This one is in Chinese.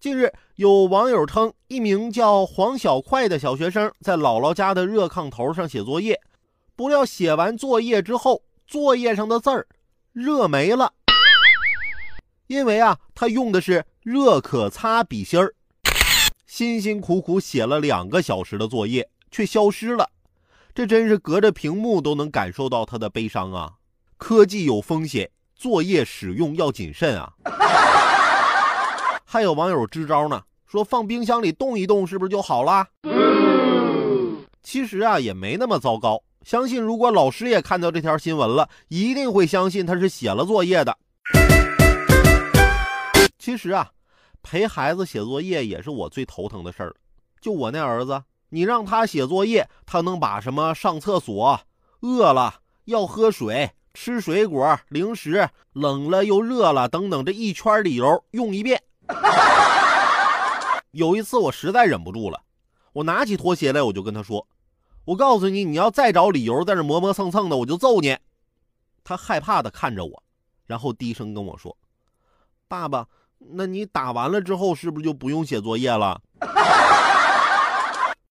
近日，有网友称，一名叫黄小快的小学生在姥姥家的热炕头上写作业，不料写完作业之后，作业上的字儿热没了，因为啊，他用的是热可擦笔芯儿，辛辛苦苦写了两个小时的作业却消失了，这真是隔着屏幕都能感受到他的悲伤啊！科技有风险，作业使用要谨慎啊！还有网友支招呢，说放冰箱里冻一冻，是不是就好了？其实啊，也没那么糟糕。相信如果老师也看到这条新闻了，一定会相信他是写了作业的。其实啊，陪孩子写作业也是我最头疼的事儿。就我那儿子，你让他写作业，他能把什么上厕所、饿了要喝水、吃水果、零食、冷了又热了等等这一圈理由用一遍。有一次我实在忍不住了，我拿起拖鞋来，我就跟他说：“我告诉你，你要再找理由在这磨磨蹭蹭的，我就揍你。”他害怕的看着我，然后低声跟我说：“爸爸，那你打完了之后是不是就不用写作业了？”